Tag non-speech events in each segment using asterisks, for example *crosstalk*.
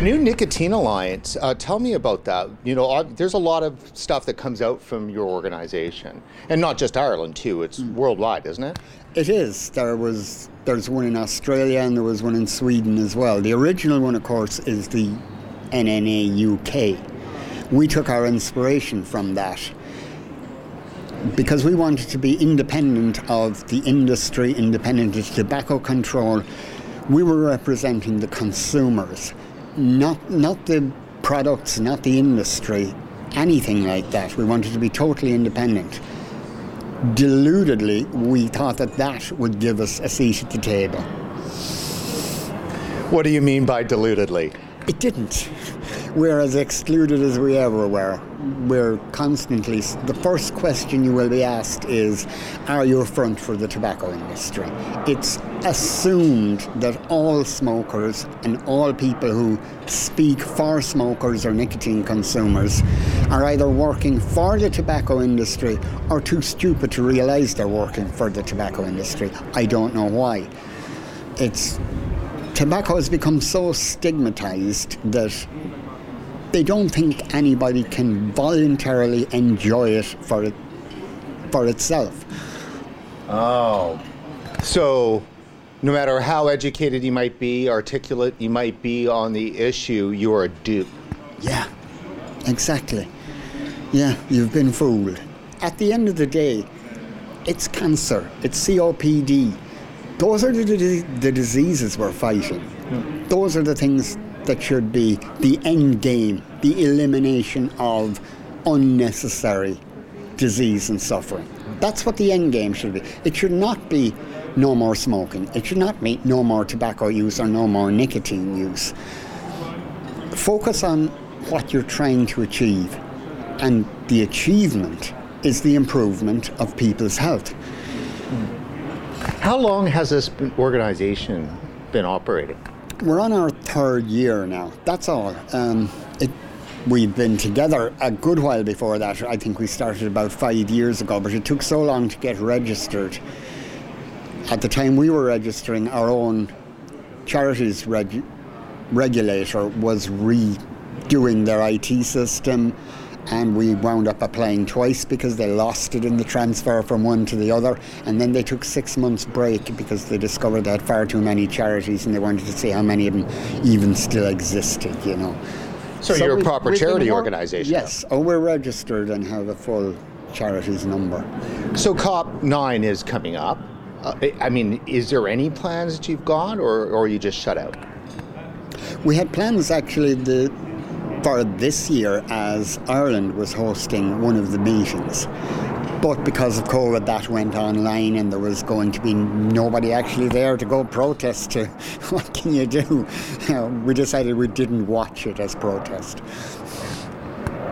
The new Nicotine Alliance, uh, tell me about that. You know, there's a lot of stuff that comes out from your organization, and not just Ireland too. It's worldwide, isn't it? It is. There was there's one in Australia and there was one in Sweden as well. The original one, of course, is the NNA UK. We took our inspiration from that because we wanted to be independent of the industry, independent of tobacco control. We were representing the consumers, not not the products, not the industry, anything like that. We wanted to be totally independent deludedly, we thought that that would give us a seat at the table. What do you mean by deludedly? It didn't. We're as excluded as we ever were. We're constantly. The first question you will be asked is Are you a front for the tobacco industry? It's assumed that all smokers and all people who speak for smokers or nicotine consumers are either working for the tobacco industry or too stupid to realize they're working for the tobacco industry. I don't know why. It's tobacco has become so stigmatized that they don't think anybody can voluntarily enjoy it for it for itself. Oh. So, no matter how educated you might be, articulate you might be on the issue, you're a dupe. Yeah, exactly. Yeah, you've been fooled. At the end of the day, it's cancer, it's COPD. Those are the, the, the diseases we're fighting. Hmm. Those are the things that should be the end game, the elimination of unnecessary disease and suffering. That's what the end game should be. It should not be no more smoking. It should not be no more tobacco use or no more nicotine use. Focus on what you're trying to achieve, and the achievement is the improvement of people's health. How long has this organization been operating? We're on our third year now. That's all. Um, it, we've been together a good while before that. I think we started about five years ago, but it took so long to get registered. At the time we were registering, our own charities reg- regulator was redoing their IT system, and we wound up applying twice because they lost it in the transfer from one to the other. And then they took six months break because they discovered they had far too many charities, and they wanted to see how many of them even still existed. You know. So, you're a we- proper charity organization? Yes. Oh, we're registered and have a full charities number. So COP 9 is coming up. Uh, I- I mean, is there any plans that you've got, or, or are you just shut out? We had plans actually the, for this year as Ireland was hosting one of the meetings. But because of COVID, that went online and there was going to be nobody actually there to go protest to. *laughs* What can you do? We decided we didn't watch it as protest.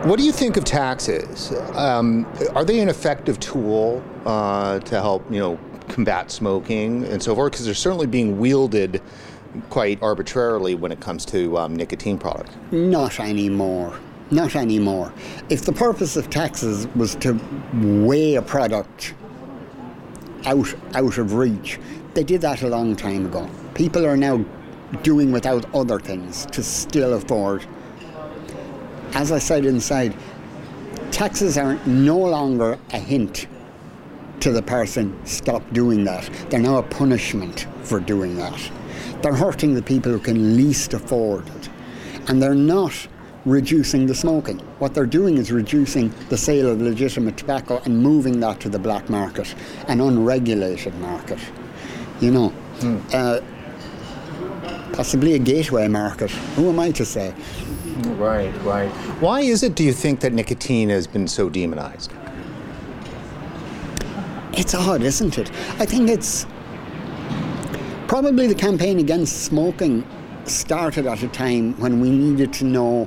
What do you think of taxes? Um, are they an effective tool uh, to help, you know, combat smoking and so forth? Because they're certainly being wielded quite arbitrarily when it comes to um, nicotine products. Not anymore. Not anymore. If the purpose of taxes was to weigh a product out out of reach, they did that a long time ago. People are now doing without other things to still afford. As I said inside, taxes are no longer a hint to the person stop doing that. They're now a punishment for doing that. They're hurting the people who can least afford it. And they're not reducing the smoking. What they're doing is reducing the sale of legitimate tobacco and moving that to the black market, an unregulated market. You know, uh, possibly a gateway market. Who am I to say? Right, right. Why is it, do you think, that nicotine has been so demonized? It's odd, isn't it? I think it's probably the campaign against smoking started at a time when we needed to know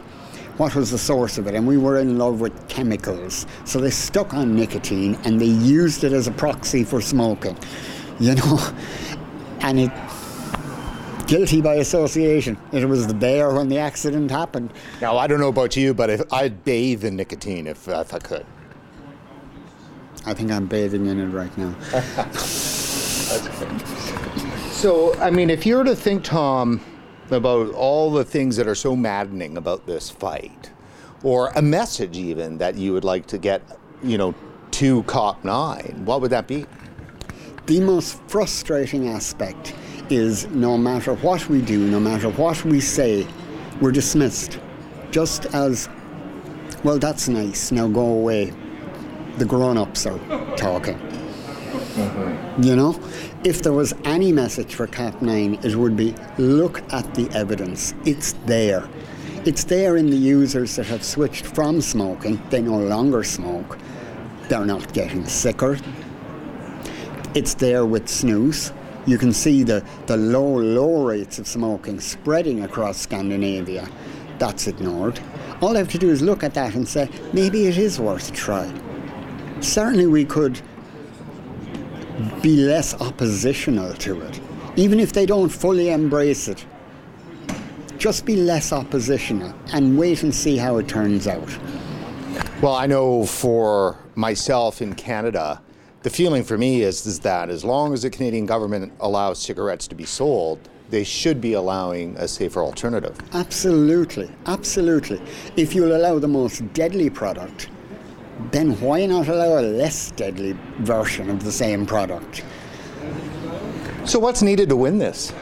what was the source of it, and we were in love with chemicals. So they stuck on nicotine and they used it as a proxy for smoking, *laughs* you know, and it. Guilty by association. It was the there when the accident happened. Now, I don't know about you, but if I'd bathe in nicotine if, if I could. I think I'm bathing in it right now. *laughs* So, I mean, if you were to think, Tom, about all the things that are so maddening about this fight, or a message even that you would like to get, you know, to COP nine, what would that be? The most frustrating aspect is no matter what we do, no matter what we say, we're dismissed. Just as, well, that's nice, now go away. The grown ups are talking. Mm-hmm. You know? If there was any message for COP9, it would be look at the evidence. It's there. It's there in the users that have switched from smoking, they no longer smoke. They're not getting sicker. It's there with snus. You can see the, the low, low rates of smoking spreading across Scandinavia. That's ignored. All I have to do is look at that and say, maybe it is worth a try. Certainly, we could be less oppositional to it, even if they don't fully embrace it. Just be less oppositional and wait and see how it turns out. Well, I know for myself in Canada, the feeling for me is, is that as long as the Canadian government allows cigarettes to be sold, they should be allowing a safer alternative. Absolutely, absolutely. If you'll allow the most deadly product, then why not allow a less deadly version of the same product? So, what's needed to win this?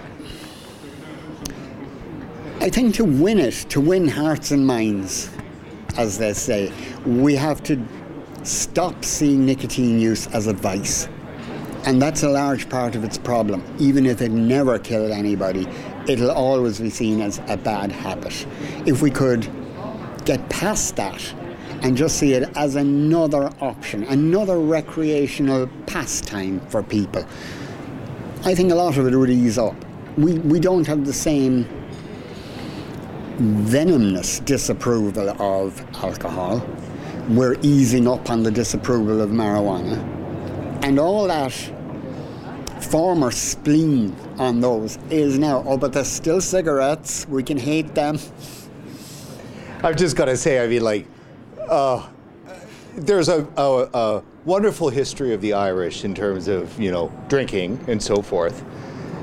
I think to win it, to win hearts and minds, as they say, we have to stop seeing nicotine use as a vice. And that's a large part of its problem. Even if it never killed anybody, it'll always be seen as a bad habit. If we could get past that and just see it as another option, another recreational pastime for people, I think a lot of it would ease up. We, we don't have the same venomous disapproval of alcohol we're easing up on the disapproval of marijuana. And all that former spleen on those is now, oh, but there's still cigarettes, we can hate them. I've just got to say, I mean, like, uh, there's a, a, a wonderful history of the Irish in terms of, you know, drinking and so forth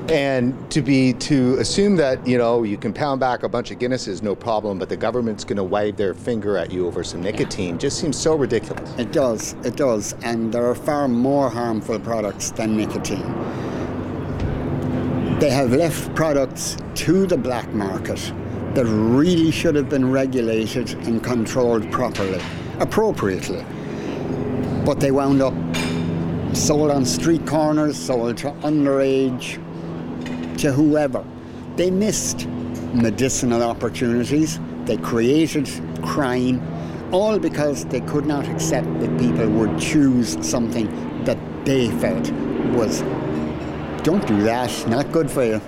and to be to assume that you know you can pound back a bunch of Guinnesses no problem, but the government's going to wave their finger at you over some nicotine just seems so ridiculous. It does, it does, and there are far more harmful products than nicotine. They have left products to the black market that really should have been regulated and controlled properly, appropriately, but they wound up sold on street corners, sold to underage to whoever. They missed medicinal opportunities, they created crime, all because they could not accept that people would choose something that they felt was, don't do that, not good for you.